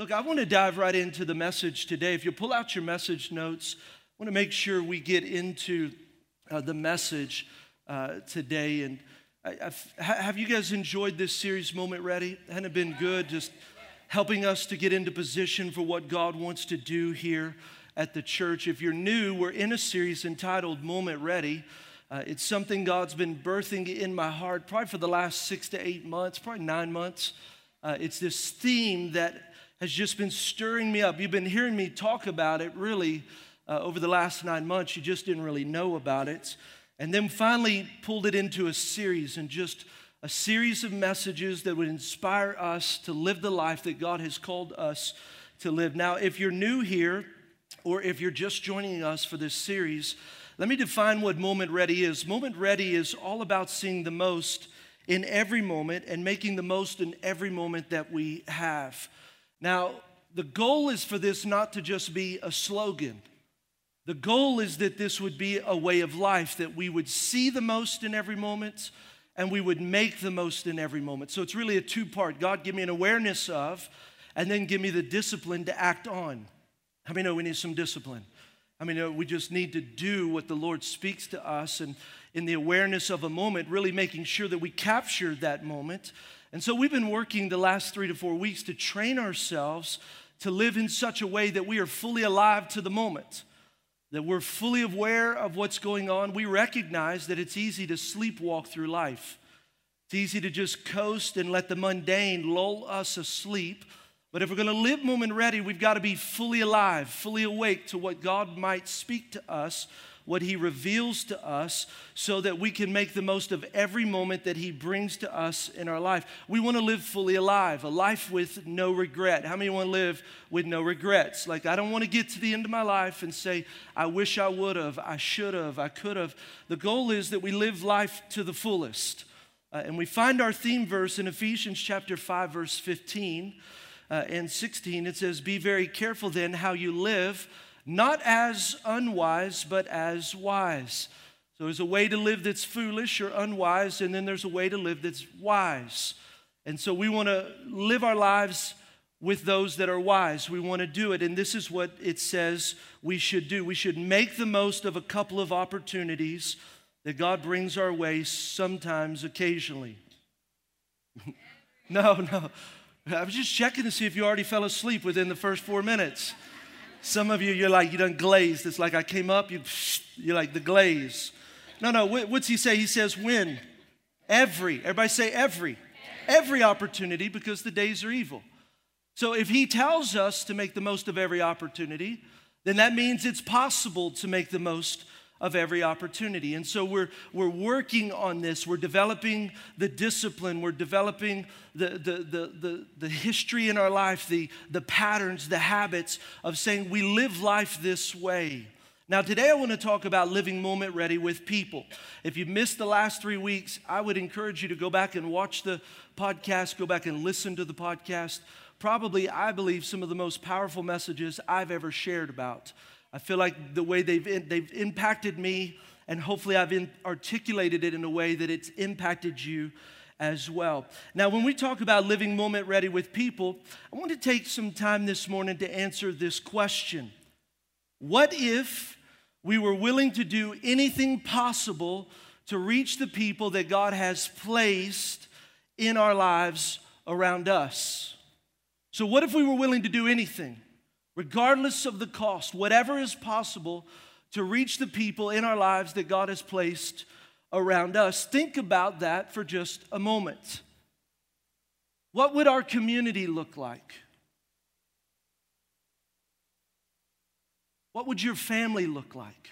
Look, I want to dive right into the message today. If you pull out your message notes, I want to make sure we get into uh, the message uh, today. And I, have you guys enjoyed this series, Moment Ready? Hasn't it been good? Just helping us to get into position for what God wants to do here at the church. If you're new, we're in a series entitled Moment Ready. Uh, it's something God's been birthing in my heart probably for the last six to eight months, probably nine months. Uh, it's this theme that has just been stirring me up. You've been hearing me talk about it really uh, over the last nine months. You just didn't really know about it. And then finally pulled it into a series and just a series of messages that would inspire us to live the life that God has called us to live. Now, if you're new here, or if you're just joining us for this series, let me define what Moment Ready is. Moment Ready is all about seeing the most in every moment and making the most in every moment that we have. Now, the goal is for this not to just be a slogan. The goal is that this would be a way of life, that we would see the most in every moment and we would make the most in every moment. So it's really a two part God, give me an awareness of, and then give me the discipline to act on. How many know we need some discipline? I mean, we just need to do what the Lord speaks to us and in the awareness of a moment, really making sure that we capture that moment and so we've been working the last three to four weeks to train ourselves to live in such a way that we are fully alive to the moment, that we're fully aware of what's going on. We recognize that it's easy to sleepwalk through life. It's easy to just coast and let the mundane lull us asleep. But if we're going to live moment ready, we've got to be fully alive, fully awake to what God might speak to us what He reveals to us so that we can make the most of every moment that He brings to us in our life. We want to live fully alive, a life with no regret. How many want to live with no regrets? Like, I don't want to get to the end of my life and say, I wish I would have, I should have, I could have. The goal is that we live life to the fullest. Uh, and we find our theme verse in Ephesians chapter 5, verse 15 uh, and 16. It says, Be very careful then how you live not as unwise, but as wise. So there's a way to live that's foolish or unwise, and then there's a way to live that's wise. And so we want to live our lives with those that are wise. We want to do it. And this is what it says we should do. We should make the most of a couple of opportunities that God brings our way sometimes, occasionally. no, no. I was just checking to see if you already fell asleep within the first four minutes. Some of you, you're like, you done glazed. It's like I came up, you, you're like the glaze. No, no, what's he say? He says, when? Every. Everybody say every. Every opportunity because the days are evil. So if he tells us to make the most of every opportunity, then that means it's possible to make the most of every opportunity. And so we're, we're working on this. We're developing the discipline. We're developing the, the, the, the, the history in our life, the, the patterns, the habits of saying we live life this way. Now, today I want to talk about living moment ready with people. If you missed the last three weeks, I would encourage you to go back and watch the podcast, go back and listen to the podcast. Probably, I believe, some of the most powerful messages I've ever shared about I feel like the way they've, in, they've impacted me, and hopefully I've in, articulated it in a way that it's impacted you as well. Now, when we talk about living moment ready with people, I want to take some time this morning to answer this question What if we were willing to do anything possible to reach the people that God has placed in our lives around us? So, what if we were willing to do anything? Regardless of the cost, whatever is possible to reach the people in our lives that God has placed around us. Think about that for just a moment. What would our community look like? What would your family look like?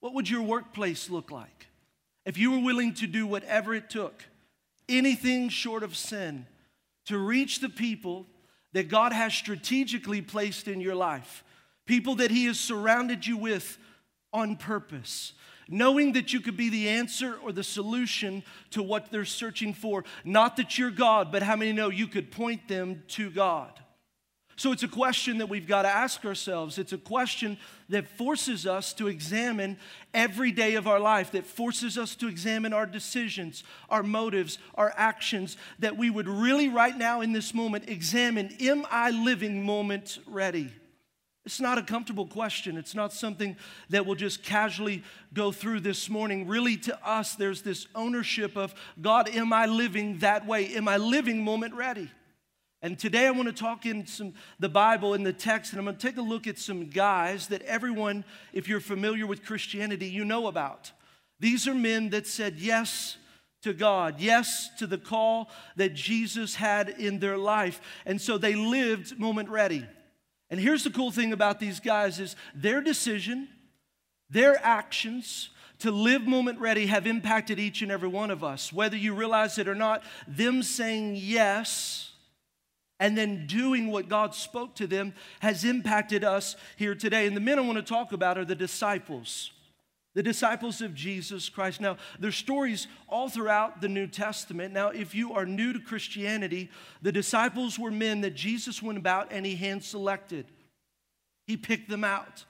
What would your workplace look like? If you were willing to do whatever it took, anything short of sin, to reach the people that God has strategically placed in your life, people that He has surrounded you with on purpose. Knowing that you could be the answer or the solution to what they're searching for. Not that you're God, but how many know you could point them to God? So it's a question that we've got to ask ourselves. It's a question that forces us to examine every day of our life, that forces us to examine our decisions, our motives, our actions, that we would really, right now in this moment, examine Am I living moment ready? It's not a comfortable question. It's not something that we'll just casually go through this morning. Really, to us, there's this ownership of God, am I living that way? Am I living moment ready? And today I want to talk in some the Bible in the text, and I'm going to take a look at some guys that everyone, if you're familiar with Christianity, you know about. These are men that said yes to God, yes to the call that Jesus had in their life. And so they lived moment ready. And here's the cool thing about these guys is their decision, their actions, to live moment ready have impacted each and every one of us. Whether you realize it or not, them saying yes and then doing what God spoke to them has impacted us here today. And the men I want to talk about are the disciples, the disciples of Jesus Christ. Now, there's stories all throughout the New Testament. Now, if you are new to Christianity, the disciples were men that Jesus went about and he hand selected, he picked them out.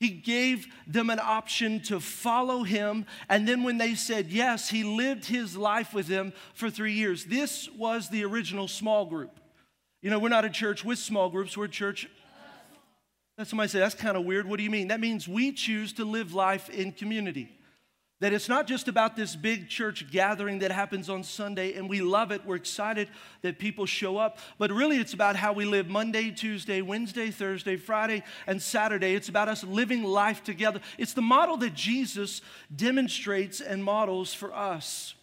He gave them an option to follow him. And then when they said yes, he lived his life with them for three years. This was the original small group. You know, we're not a church with small groups, we're a church. That's somebody say, that's kind of weird. What do you mean? That means we choose to live life in community. That it's not just about this big church gathering that happens on Sunday, and we love it. We're excited that people show up. But really, it's about how we live Monday, Tuesday, Wednesday, Thursday, Friday, and Saturday. It's about us living life together. It's the model that Jesus demonstrates and models for us.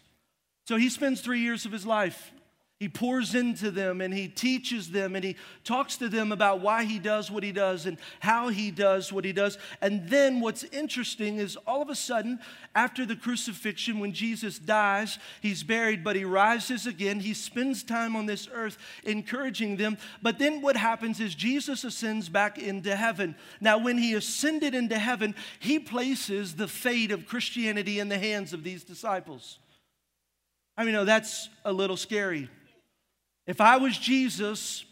So he spends three years of his life he pours into them and he teaches them and he talks to them about why he does what he does and how he does what he does. And then what's interesting is all of a sudden, after the crucifixion, when Jesus dies, he's buried, but he rises again. He spends time on this earth encouraging them. But then what happens is Jesus ascends back into heaven. Now, when he ascended into heaven, he places the fate of Christianity in the hands of these disciples. I mean, no, that's a little scary. If I was Jesus,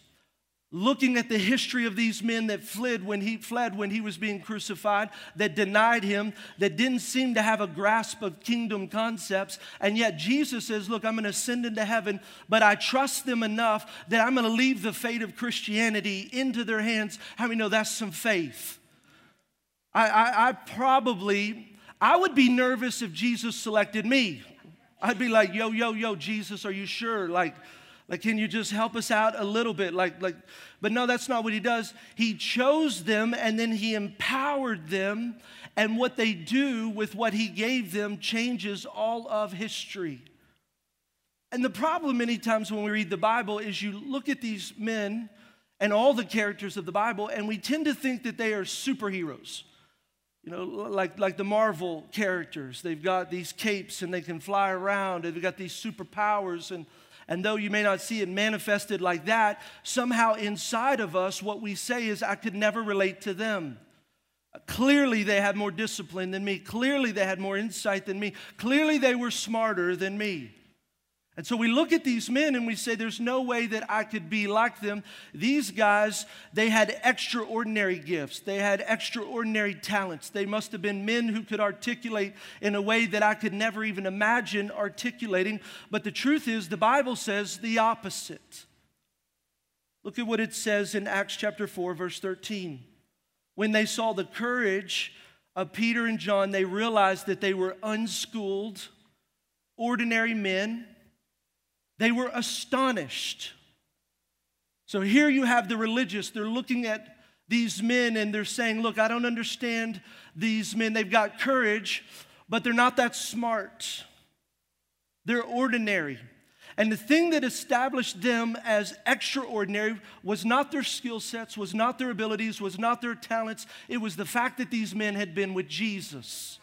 looking at the history of these men that fled when he fled when he was being crucified that denied him that didn't seem to have a grasp of kingdom concepts and yet jesus says look i'm going to ascend into heaven but i trust them enough that i'm going to leave the fate of christianity into their hands. How many know that's some faith? I, I, I probably i would be nervous if jesus selected me. I'd be like yo yo yo jesus are you sure? Like like, can you just help us out a little bit? Like, like, but no, that's not what he does. He chose them and then he empowered them, and what they do with what he gave them changes all of history. And the problem, many times when we read the Bible, is you look at these men and all the characters of the Bible, and we tend to think that they are superheroes. You know, like, like the Marvel characters. They've got these capes and they can fly around, and they've got these superpowers and and though you may not see it manifested like that, somehow inside of us, what we say is, I could never relate to them. Clearly, they had more discipline than me. Clearly, they had more insight than me. Clearly, they were smarter than me. And so we look at these men and we say, There's no way that I could be like them. These guys, they had extraordinary gifts, they had extraordinary talents. They must have been men who could articulate in a way that I could never even imagine articulating. But the truth is, the Bible says the opposite. Look at what it says in Acts chapter 4, verse 13. When they saw the courage of Peter and John, they realized that they were unschooled, ordinary men they were astonished. So here you have the religious, they're looking at these men and they're saying, Look, I don't understand these men. They've got courage, but they're not that smart. They're ordinary. And the thing that established them as extraordinary was not their skill sets, was not their abilities, was not their talents. It was the fact that these men had been with Jesus.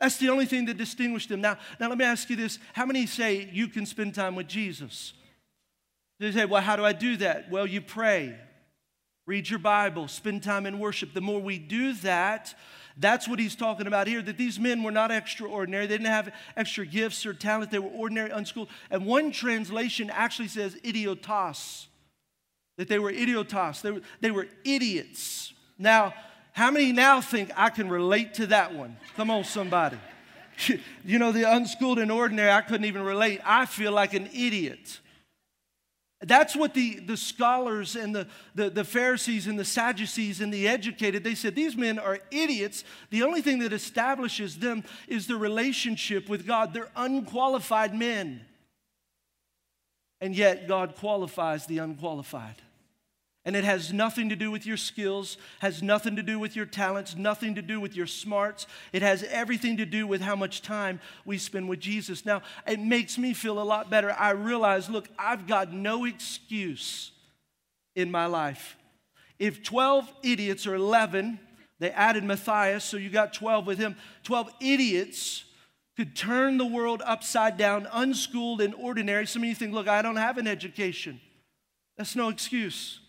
That's the only thing that distinguished them. Now, now let me ask you this. How many say you can spend time with Jesus? They say, well, how do I do that? Well, you pray, read your Bible, spend time in worship. The more we do that, that's what he's talking about here that these men were not extraordinary. They didn't have extra gifts or talent. They were ordinary, unschooled. And one translation actually says idiotas, that they were idiotas. they were, they were idiots. Now, how many now think I can relate to that one? Come on, somebody. you know, the unschooled and ordinary, I couldn't even relate. I feel like an idiot. That's what the, the scholars and the, the, the, Pharisees and the Sadducees and the educated, they said, these men are idiots. The only thing that establishes them is the relationship with God. They're unqualified men. And yet, God qualifies the unqualified. And it has nothing to do with your skills, has nothing to do with your talents, nothing to do with your smarts. It has everything to do with how much time we spend with Jesus. Now, it makes me feel a lot better. I realize, look, I've got no excuse in my life. If 12 idiots or 11, they added Matthias, so you got 12 with him, 12 idiots could turn the world upside down, unschooled and ordinary. Some of you think, look, I don't have an education. That's no excuse.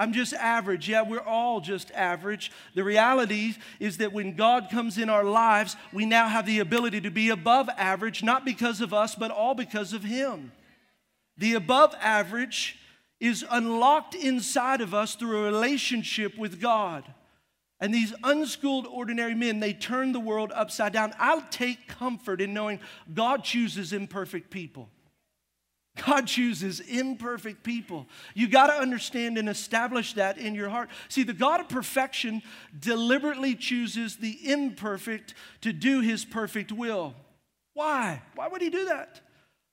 I'm just average. Yeah, we're all just average. The reality is that when God comes in our lives, we now have the ability to be above average, not because of us, but all because of Him. The above average is unlocked inside of us through a relationship with God. And these unschooled, ordinary men, they turn the world upside down. I'll take comfort in knowing God chooses imperfect people. God chooses imperfect people. You got to understand and establish that in your heart. See, the God of perfection deliberately chooses the imperfect to do his perfect will. Why? Why would he do that?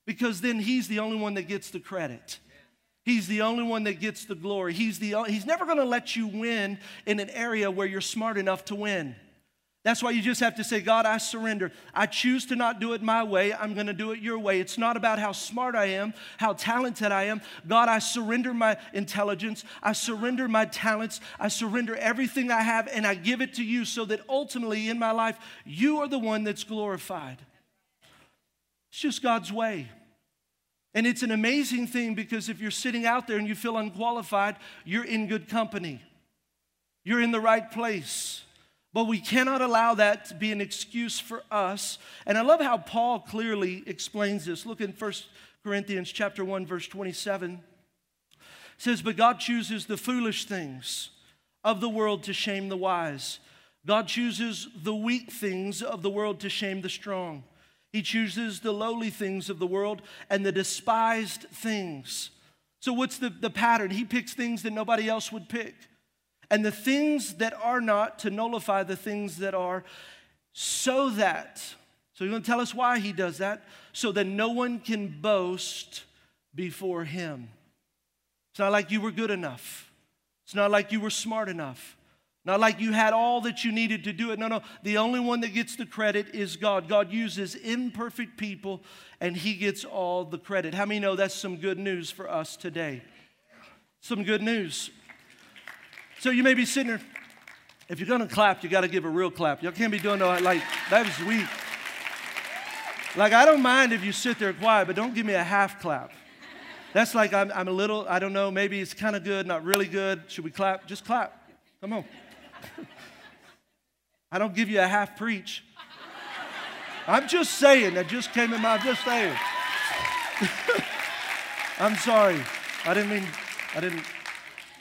Because then he's the only one that gets the credit. He's the only one that gets the glory. He's, the, he's never going to let you win in an area where you're smart enough to win. That's why you just have to say, God, I surrender. I choose to not do it my way. I'm going to do it your way. It's not about how smart I am, how talented I am. God, I surrender my intelligence. I surrender my talents. I surrender everything I have and I give it to you so that ultimately in my life, you are the one that's glorified. It's just God's way. And it's an amazing thing because if you're sitting out there and you feel unqualified, you're in good company. You're in the right place. But we cannot allow that to be an excuse for us. And I love how Paul clearly explains this. Look in 1 Corinthians chapter 1 verse 27. It says, "But God chooses the foolish things of the world to shame the wise. God chooses the weak things of the world to shame the strong. He chooses the lowly things of the world and the despised things." So what's the, the pattern? He picks things that nobody else would pick and the things that are not to nullify the things that are, so that, so he's going to tell us why he does that, so that no one can boast before him. It's not like you were good enough, it's not like you were smart enough. Not like you had all that you needed to do it. No, no. The only one that gets the credit is God. God uses imperfect people and He gets all the credit. How many know that's some good news for us today? Some good news. So you may be sitting there. If you're gonna clap, you gotta give a real clap. Y'all can't be doing no like that was weak. Like I don't mind if you sit there quiet, but don't give me a half clap. That's like I'm, I'm a little, I don't know, maybe it's kind of good, not really good. Should we clap? Just clap. Come on. I don't give you a half preach. I'm just saying, that just came in my, just saying. I'm sorry. I didn't mean, I didn't,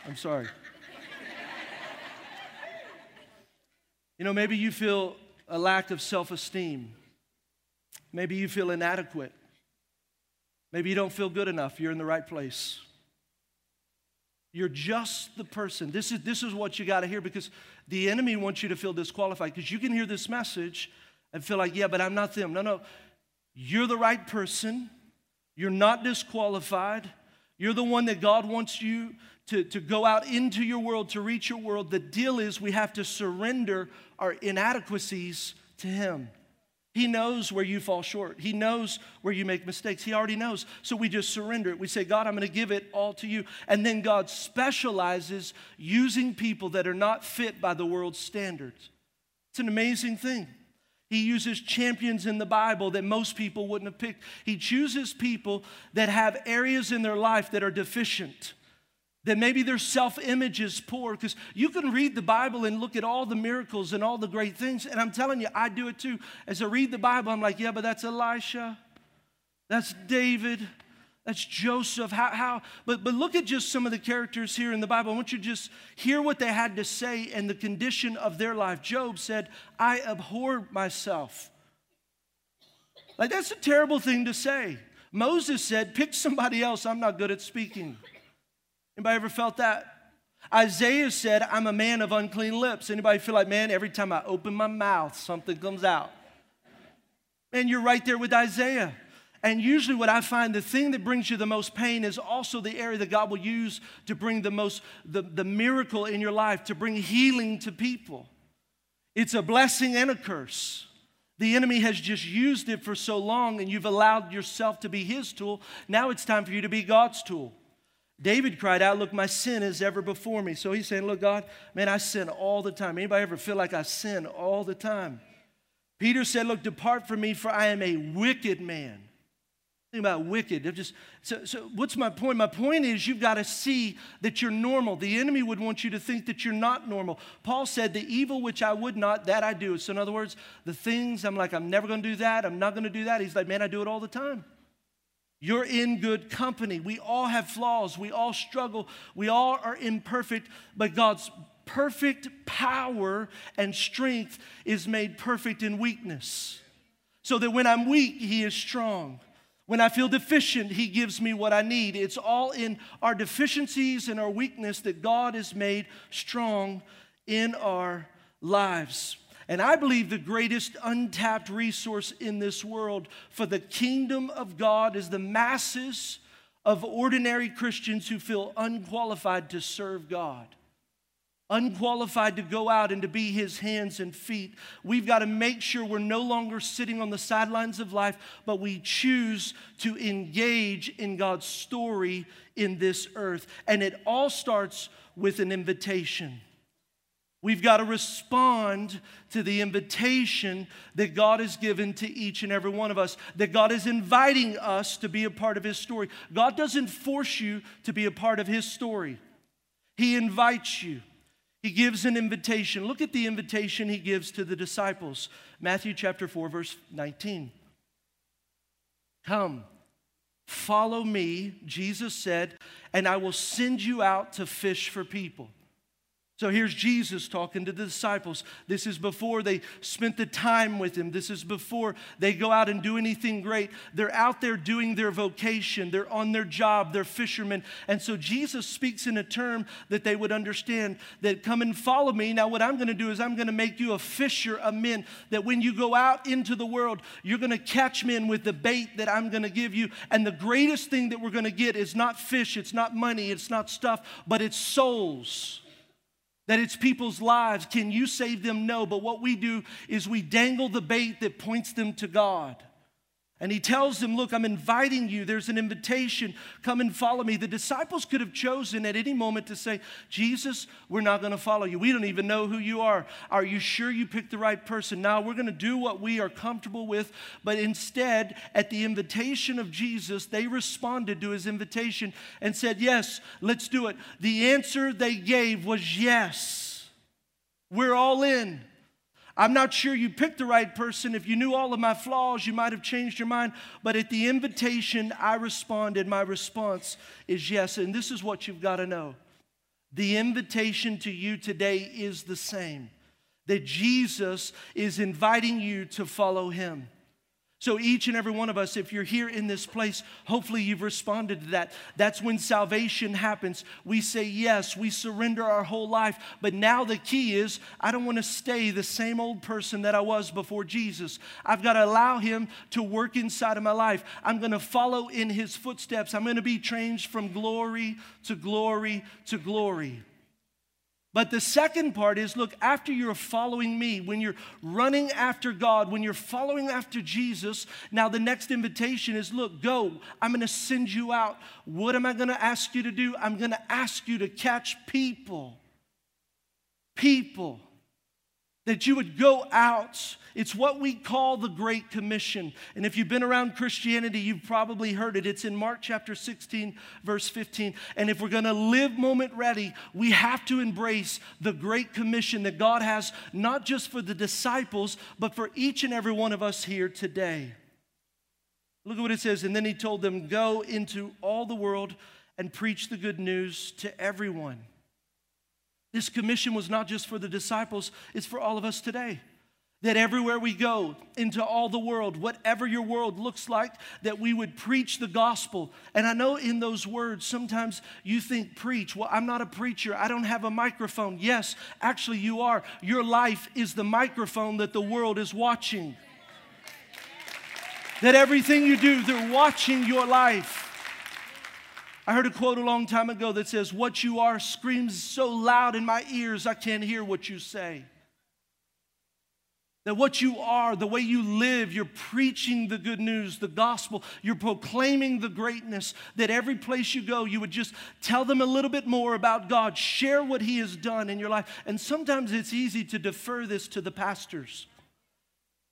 I'm sorry. You know, maybe you feel a lack of self esteem. Maybe you feel inadequate. Maybe you don't feel good enough. You're in the right place. You're just the person. This is, this is what you got to hear because the enemy wants you to feel disqualified because you can hear this message and feel like, yeah, but I'm not them. No, no. You're the right person. You're not disqualified. You're the one that God wants you to, to go out into your world, to reach your world. The deal is we have to surrender our inadequacies to Him. He knows where you fall short. He knows where you make mistakes. He already knows. So we just surrender it. We say, God, I'm going to give it all to you. And then God specializes using people that are not fit by the world's standards. It's an amazing thing. He uses champions in the Bible that most people wouldn't have picked. He chooses people that have areas in their life that are deficient that maybe their self image is poor because you can read the Bible and look at all the miracles and all the great things. And I'm telling you, I do it too. As I read the Bible, I'm like, yeah, but that's Elisha, that's David, That's Joseph. How, how, but, but look at just some of the characters here in the Bible. I want you to just hear what they had to say and the condition of their life. Job said, I abhor myself. Like, that's a terrible thing to say. Moses said, pick somebody else. I'm not good at speaking. Anybody ever felt that? Isaiah said, I'm a man of unclean lips. Anybody feel like, man, every time I open my mouth, something comes out? And you're right there with Isaiah. And usually, what I find the thing that brings you the most pain is also the area that God will use to bring the most, the, the miracle in your life, to bring healing to people. It's a blessing and a curse. The enemy has just used it for so long, and you've allowed yourself to be his tool. Now it's time for you to be God's tool. David cried out, Look, my sin is ever before me. So he's saying, Look, God, man, I sin all the time. Anybody ever feel like I sin all the time? Peter said, Look, depart from me, for I am a wicked man. About wicked. Just, so, so, what's my point? My point is you've got to see that you're normal. The enemy would want you to think that you're not normal. Paul said, The evil which I would not, that I do. So, in other words, the things I'm like, I'm never going to do that. I'm not going to do that. He's like, Man, I do it all the time. You're in good company. We all have flaws. We all struggle. We all are imperfect, but God's perfect power and strength is made perfect in weakness. So that when I'm weak, He is strong. When I feel deficient, He gives me what I need. It's all in our deficiencies and our weakness that God is made strong in our lives. And I believe the greatest untapped resource in this world for the kingdom of God is the masses of ordinary Christians who feel unqualified to serve God unqualified to go out and to be his hands and feet. We've got to make sure we're no longer sitting on the sidelines of life, but we choose to engage in God's story in this earth. And it all starts with an invitation. We've got to respond to the invitation that God has given to each and every one of us, that God is inviting us to be a part of His story. God doesn't force you to be a part of His story, He invites you. He gives an invitation. Look at the invitation He gives to the disciples. Matthew chapter 4, verse 19. Come, follow me, Jesus said, and I will send you out to fish for people. So here's Jesus talking to the disciples. This is before they spent the time with him. This is before they go out and do anything great. They're out there doing their vocation, they're on their job, they're fishermen. And so Jesus speaks in a term that they would understand that come and follow me. Now, what I'm going to do is I'm going to make you a fisher of men, that when you go out into the world, you're going to catch men with the bait that I'm going to give you. And the greatest thing that we're going to get is not fish, it's not money, it's not stuff, but it's souls that it's people's lives. Can you save them? No. But what we do is we dangle the bait that points them to God. And he tells them, Look, I'm inviting you. There's an invitation. Come and follow me. The disciples could have chosen at any moment to say, Jesus, we're not going to follow you. We don't even know who you are. Are you sure you picked the right person? Now we're going to do what we are comfortable with. But instead, at the invitation of Jesus, they responded to his invitation and said, Yes, let's do it. The answer they gave was yes. We're all in. I'm not sure you picked the right person. If you knew all of my flaws, you might have changed your mind. But at the invitation, I responded. My response is yes. And this is what you've got to know the invitation to you today is the same that Jesus is inviting you to follow him. So, each and every one of us, if you're here in this place, hopefully you've responded to that. That's when salvation happens. We say yes, we surrender our whole life. But now the key is I don't want to stay the same old person that I was before Jesus. I've got to allow Him to work inside of my life. I'm going to follow in His footsteps. I'm going to be changed from glory to glory to glory. But the second part is look, after you're following me, when you're running after God, when you're following after Jesus, now the next invitation is look, go. I'm going to send you out. What am I going to ask you to do? I'm going to ask you to catch people. People that you would go out. It's what we call the Great Commission. And if you've been around Christianity, you've probably heard it. It's in Mark chapter 16, verse 15. And if we're to live moment ready, we have to embrace the Great Commission that God has, not just for the disciples, but for each and every one of us here today. Look at what it says. And then he told them, Go into all the world and preach the good news to everyone. This commission was not just for the disciples, it's for all of us today. That everywhere we go into all the world, whatever your world looks like, that we would preach the gospel. And I know in those words, sometimes you think preach. Well, I'm not a preacher. I don't have a microphone. Yes, actually, you are. Your life is the microphone that the world is watching. That everything you do, they're watching your life. I heard a quote a long time ago that says, What you are screams so loud in my ears, I can't hear what you say. That what you are, the way you live, you're preaching the good news, the gospel, you're proclaiming the greatness, that every place you go, you would just tell them a little bit more about God, share what He has done in your life. And sometimes it's easy to defer this to the pastors.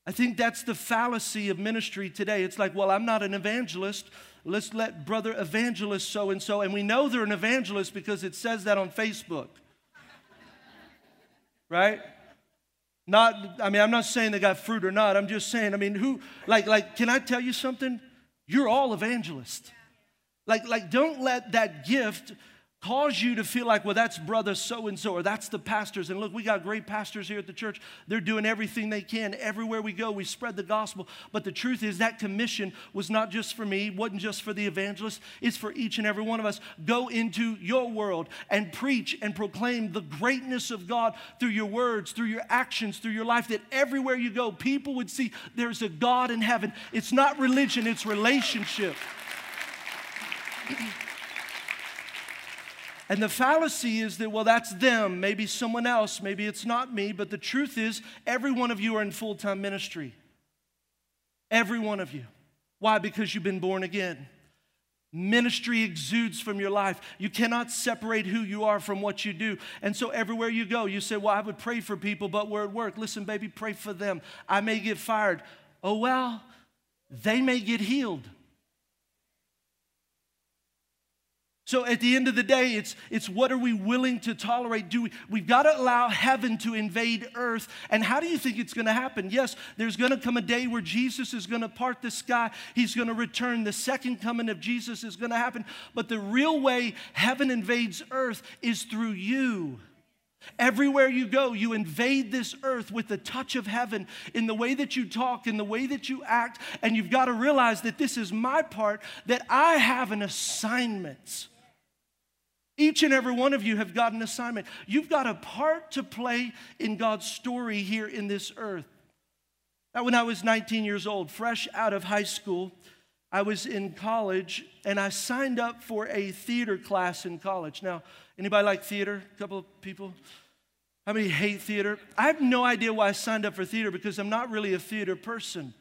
I think that's the fallacy of ministry today. It's like, well, I'm not an evangelist. Let's let brother evangelist so and so. And we know they're an evangelist because it says that on Facebook. right? Not, I mean, I'm not saying they got fruit or not. I'm just saying, I mean, who, like, like, can I tell you something? You're all evangelists. Like, like, don't let that gift cause you to feel like, well, that's brother so and so, or that's the pastors. And look, we got great pastors here at the church. They're doing everything they can. Everywhere we go, we spread the gospel. But the truth is, that commission was not just for me, wasn't just for the evangelist, it's for each and every one of us. Go into your world and preach and proclaim the greatness of God through your words, through your actions, through your life, that everywhere you go, people would see there's a God in heaven. It's not religion, it's relationship. And the fallacy is that, well, that's them, maybe someone else, maybe it's not me, but the truth is, every one of you are in full time ministry. Every one of you. Why? Because you've been born again. Ministry exudes from your life. You cannot separate who you are from what you do. And so, everywhere you go, you say, Well, I would pray for people, but we're at work. Listen, baby, pray for them. I may get fired. Oh, well, they may get healed. So at the end of the day, it's, it's what are we willing to tolerate? Do we, we've got to allow heaven to invade earth. And how do you think it's going to happen? Yes, there's going to come a day where Jesus is going to part the sky. He's going to return. The second coming of Jesus is going to happen. But the real way heaven invades earth is through you. Everywhere you go, you invade this earth with the touch of heaven in the way that you talk, in the way that you act. And you've got to realize that this is my part, that I have an assignment. Each and every one of you have got an assignment. You've got a part to play in God's story here in this earth. Now, when I was 19 years old, fresh out of high school, I was in college and I signed up for a theater class in college. Now, anybody like theater? A couple of people? How many hate theater? I have no idea why I signed up for theater because I'm not really a theater person.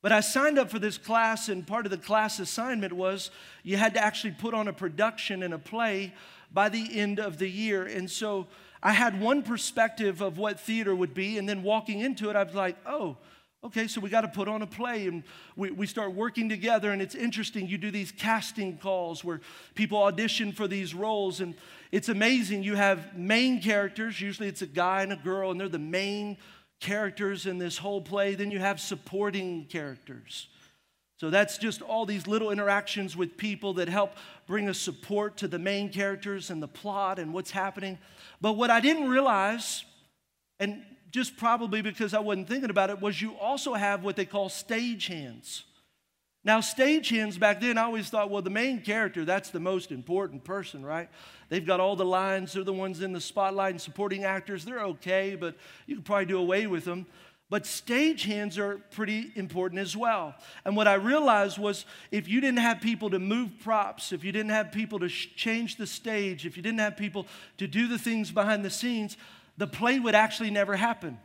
But I signed up for this class, and part of the class assignment was you had to actually put on a production and a play by the end of the year. And so I had one perspective of what theater would be, and then walking into it, I was like, oh, okay, so we got to put on a play. And we, we start working together, and it's interesting. You do these casting calls where people audition for these roles, and it's amazing. You have main characters, usually it's a guy and a girl, and they're the main characters in this whole play. Then you have supporting characters. So that's just all these little interactions with people that help bring a support to the main characters and the plot and what's happening. But what I didn't realize, and just probably because I wasn't thinking about it, was you also have what they call stage hands. Now, stage hands back then, I always thought, well, the main character, that's the most important person, right? They've got all the lines, they're the ones in the spotlight, and supporting actors, they're okay, but you could probably do away with them. But stage hands are pretty important as well. And what I realized was if you didn't have people to move props, if you didn't have people to sh- change the stage, if you didn't have people to do the things behind the scenes, the play would actually never happen.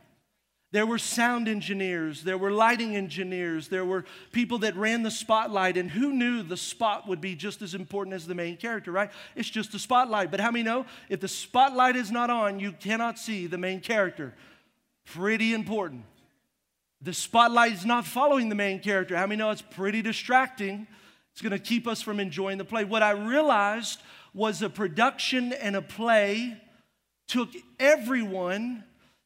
There were sound engineers, there were lighting engineers, there were people that ran the spotlight, and who knew the spot would be just as important as the main character, right? It's just the spotlight. But how many know if the spotlight is not on, you cannot see the main character? Pretty important. The spotlight is not following the main character. How many know it's pretty distracting? It's to keep us from enjoying the play. What I realized was a production and a play took everyone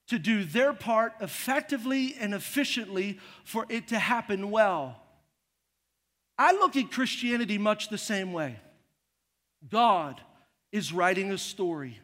to do their part effectively and efficiently for it to happen well. I look at Christianity much the same way. God is writing a story.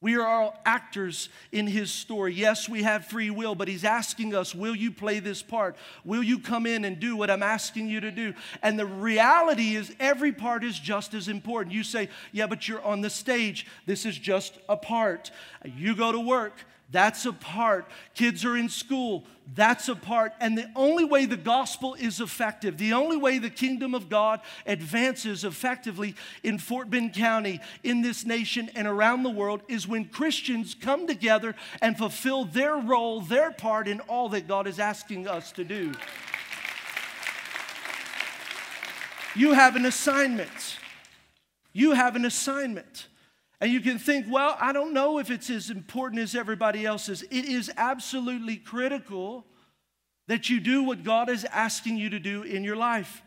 We are all actors in his story. Yes, we have free will, but he's asking us, Will you play this part? Will you come in and do what I'm asking you to do? And the reality is, every part is just as important. You say, Yeah, but you're on the stage. This is just a part. You go to work. That's a part. Kids are in school. That's a part. And the only way the gospel is effective, the only way the kingdom of God advances effectively in Fort Bend County, in this nation, and around the world is when Christians come together and fulfill their role, their part in all that God is asking us to do. You have an assignment. You have an assignment. And you can think, well, I don't know if it's as important as everybody else's. It is absolutely critical that you do what God is asking you to do in your life.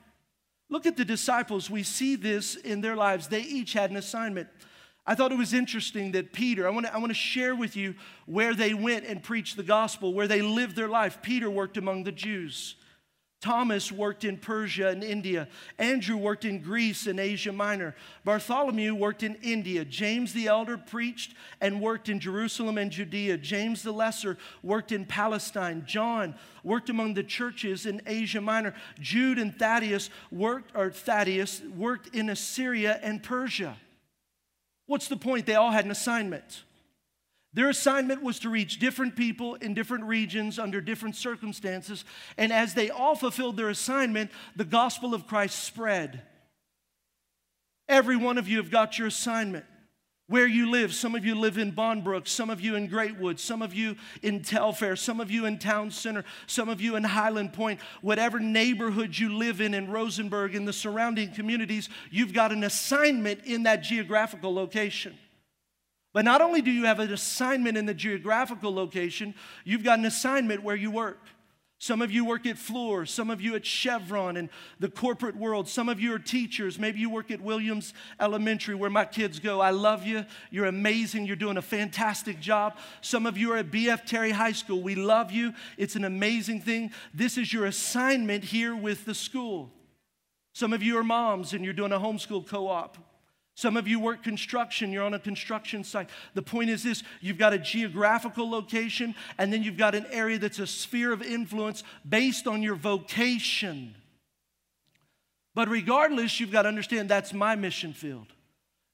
Look at the disciples. We see this in their lives. They each had an assignment. I thought it was interesting that Peter, I want to I want to share with you where they went and preached the gospel, where they lived their life. Peter worked among the Jews. Thomas worked in Persia and India. Andrew worked in Greece and Asia Minor. Bartholomew worked in India. James the elder preached and worked in Jerusalem and Judea. James the lesser worked in Palestine. John worked among the churches in Asia Minor. Jude and Thaddeus worked or Thaddeus worked in Assyria and Persia. What's the point? They all had an assignment. Their assignment was to reach different people in different regions under different circumstances. And as they all fulfilled their assignment, the gospel of Christ spread. Every one of you have got your assignment. Where you live, some of you live in Bonbrook, some of you in Greatwood, some of you in Telfair, some of you in Town Center, some of you in Highland Point, whatever neighborhood you live in in Rosenberg, in the surrounding communities, you've got an assignment in that geographical location. But not only do you have an assignment in the geographical location, you've got an assignment where you work. Some of you work at Fluor, some of you at Chevron and the corporate world. Some of you are teachers. Maybe you work at Williams Elementary, where my kids go. I love you. You're amazing. You're doing a fantastic job. Some of you are at BF Terry High School. We love you. It's an amazing thing. This is your assignment here with the school. Some of you are moms and you're doing a homeschool co op. Some of you work construction, you're on a construction site. The point is this you've got a geographical location, and then you've got an area that's a sphere of influence based on your vocation. But regardless, you've got to understand that's my mission field.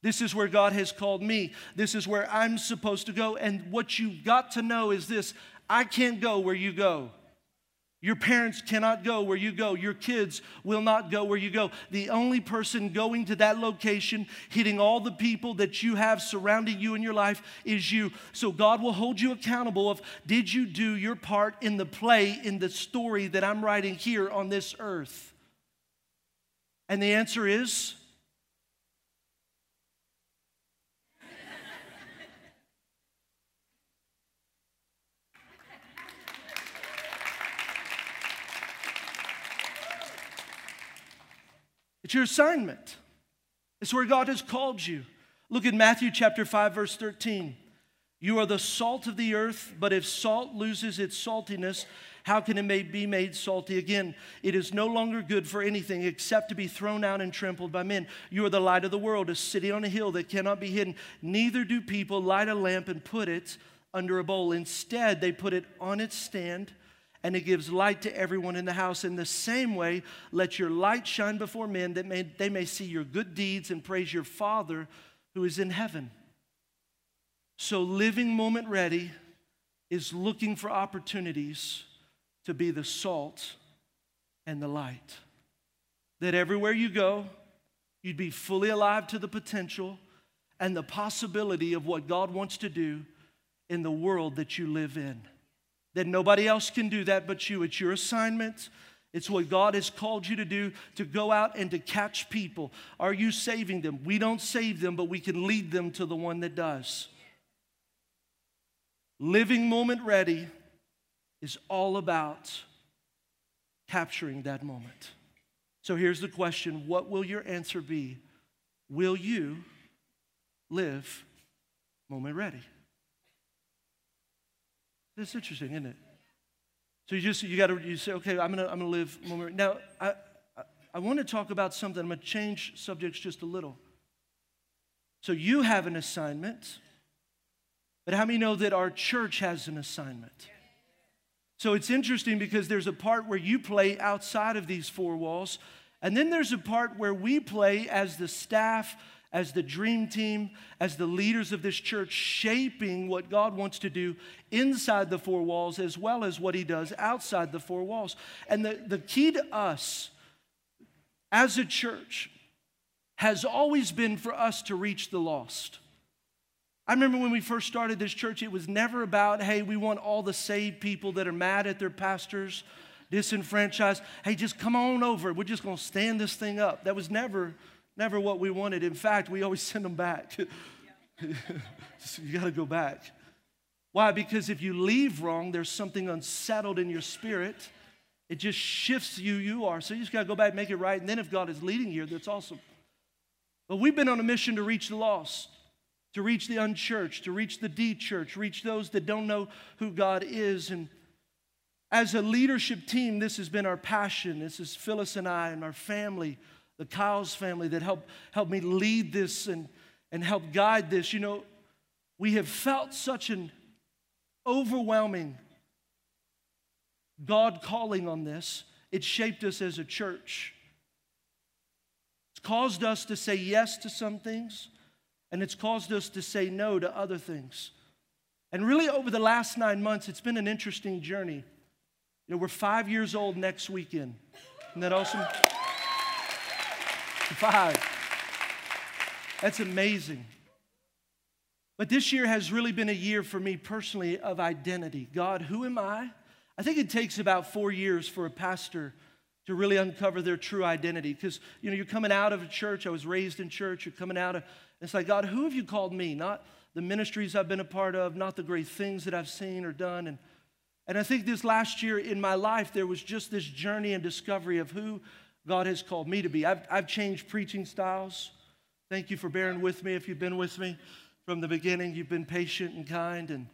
This is where God has called me. This is where I'm supposed to go. And what you've got to know is this I can't go where you go. Your parents cannot go where you go. Your kids will not go where you go. The only person going to that location, hitting all the people that you have surrounding you in your life, is you. So God will hold you accountable of did you do your part in the play, in the story that I'm writing here on this earth? And the answer is It's your assignment. It's where God has called you. Look at Matthew chapter 5 verse 13. You are the salt of the earth, but if salt loses its saltiness, how can it be made salty again? It is no longer good for anything except to be thrown out and trampled by men. You are the light of the world, a city on a hill that cannot be hidden. Neither do people light a lamp and put it under a bowl. Instead, they put it on its stand and it gives light to everyone in the house. In the same way, let your light shine before men that may, they may see your good deeds and praise your Father who is in heaven. So, living moment ready is looking for opportunities to be the salt and the light. That everywhere you go, you'd be fully alive to the potential and the possibility of what God wants to do in the world that you live in that nobody else can do that but you. It's your assignment. It's what God has called you to do to go out and to catch people. Are you saving them? We don't save them, but we can lead them to the one that does. Living moment ready is all about capturing that moment. So here's the question What will your answer be? Will you live moment ready? That's interesting, isn't it? So you just you got to you say, okay, I'm gonna I'm gonna live moment. Now I I want to talk about something. I'm to change subjects just a little. So, you have an assignment, but how many know that our church has an assignment? So, it's interesting because there's a part where you play outside of these four walls, and then there's a part where we play as the staff, as the dream team, as the leaders of this church, shaping what God wants to do inside the four walls as well as what He does outside the four walls. And the, the key to us as a church has always been for us to reach the lost. I remember when we first started this church, it was never about, hey, we want all the saved people that are mad at their pastors, disenfranchised. Hey, just come on over. We're just going to stand this thing up. That was never, never what we wanted. In fact, we always send them back. you got to go back. Why? Because if you leave wrong, there's something unsettled in your spirit. It just shifts you, you are. So you just got to go back, make it right. And then if God is leading you, that's awesome. But we've been on a mission to reach the lost, to reach the unchurched, to reach the de church, reach those that don't know who God is. And as a leadership team, this has been our passion. This is Phyllis and I and our family, the Kyle's family that helped help me lead this and, and help guide this. You know, we have felt such an overwhelming God calling on this. It shaped us as a church It's caused us to say yes to some things, and it's caused us to say no to other things. And really, over the last nine months, it's been an interesting journey. You know, we're five years old next weekend. Isn't that awesome? Five. That's amazing. But this year has really been a year for me personally of identity. God, who am I? I think it takes about four years for a pastor to really uncover their true identity. Because, you know, you're coming out of a church. I was raised in church. You're coming out of, it's like, God, who have you called me? Not the ministries I've been a part of, not the great things that I've seen or done. And, and I think this last year in my life, there was just this journey and discovery of who God has called me to be. I've, I've changed preaching styles. Thank you for bearing with me if you've been with me from the beginning. You've been patient and kind and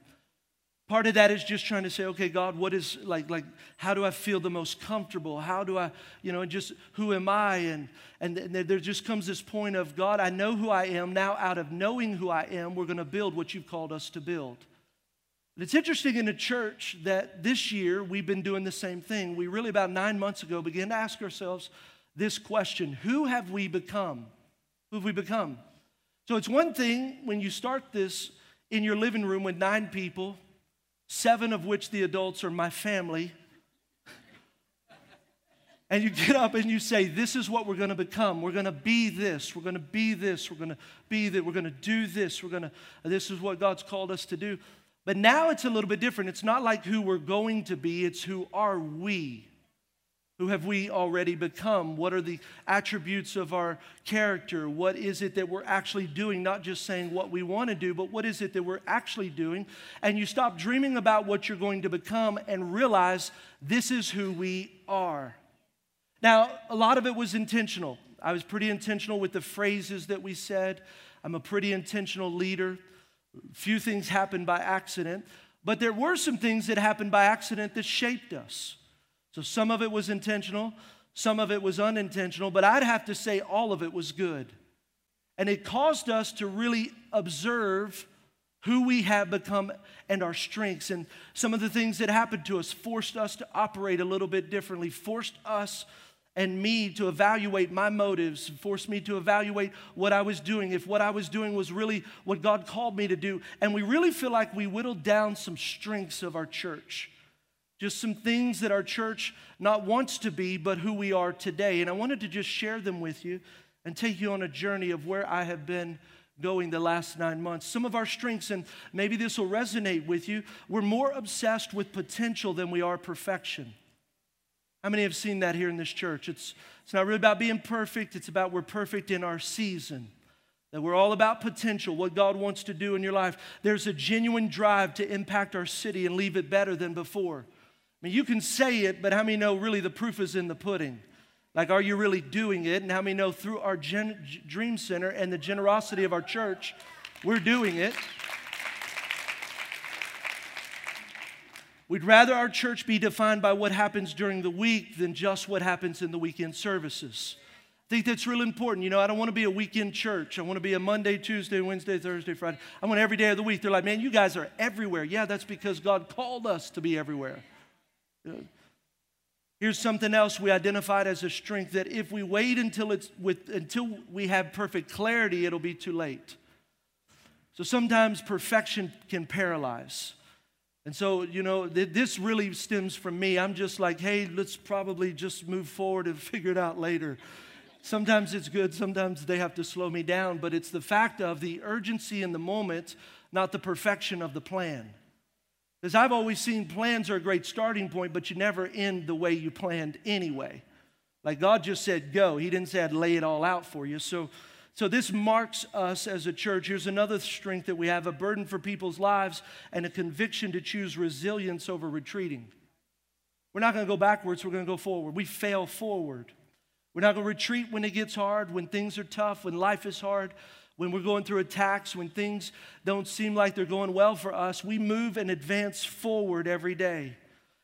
Part of that is just trying to say, okay, God, what is like, like, how do I feel the most comfortable? How do I, you know, just who am I? And, and there just comes this point of, God, I know who I am. Now, out of knowing who I am, we're going to build what you've called us to build. It's interesting in the church that this year we've been doing the same thing. We really, about nine months ago, began to ask ourselves this question Who have we become? Who have we become? So it's one thing when you start this in your living room with nine people seven of which the adults are my family. and you get up and you say, This is what we're going to become. We're going to be this. We're going to be this. We're going to be that. We're going to do this. We're going to, this is what God's called us to do. But now it's a little bit different. It's not like who we're going to be, it's who are we. Who have we already become? What are the attributes of our character? What is it that we're actually doing? Not just saying what we want to do, but what is it that we're actually doing? And you stop dreaming about what you're going to become and realize this is who we are. Now, a lot of it was intentional. I was pretty intentional with the phrases that we said. I'm a pretty intentional leader. Few things happened by accident, but there were some things that happened by accident that shaped us. So some of it was intentional, some of it was unintentional, but I'd have to say all of it was good. And it caused us to really observe who we have become and our strengths. And some of the things that happened to us forced us to operate a little bit differently, forced us and me to evaluate my motives, forced me to evaluate what I was doing, if what I was doing was really what God called me to do. And we really feel like we whittled down some strengths of our church. Just some things that our church not wants to be, but who we are today. And I wanted to just share them with you and take you on a journey of where I have been going the last nine months. Some of our strengths, and maybe this will resonate with you, we're more obsessed with potential than we are perfection. How many have seen that here in this church? It's, it's not really about being perfect, it's about we're perfect in our season. That we're all about potential, what God wants to do in your life. There's a genuine drive to impact our city and leave it better than before. I mean, you can say it, but how many know really the proof is in the pudding? Like, are you really doing it? And how many know through our gen- Dream Center and the generosity of our church, we're doing it? We'd rather our church be defined by what happens during the week than just what happens in the weekend services. I think that's real important. You know, I don't want to be a weekend church. I want to be a Monday, Tuesday, Wednesday, Thursday, Friday. I want every day of the week. They're like, man, you guys are everywhere. Yeah, that's because God called us to be everywhere. Here's something else we identified as a strength that if we wait until it's with until we have perfect clarity, it'll be too late. So sometimes perfection can paralyze. And so, you know, th- this really stems from me. I'm just like, hey, let's probably just move forward and figure it out later. Sometimes it's good, sometimes they have to slow me down, but it's the fact of the urgency in the moment, not the perfection of the plan. Because I've always seen plans are a great starting point, but you never end the way you planned anyway. Like God just said, go. He didn't say I'd lay it all out for you. So, so this marks us as a church. Here's another strength that we have a burden for people's lives and a conviction to choose resilience over retreating. We're not going to go backwards, we're going to go forward. We fail forward. We're not going to retreat when it gets hard, when things are tough, when life is hard when we're going through attacks, when things don't seem like they're going well for us, we move and advance forward every day.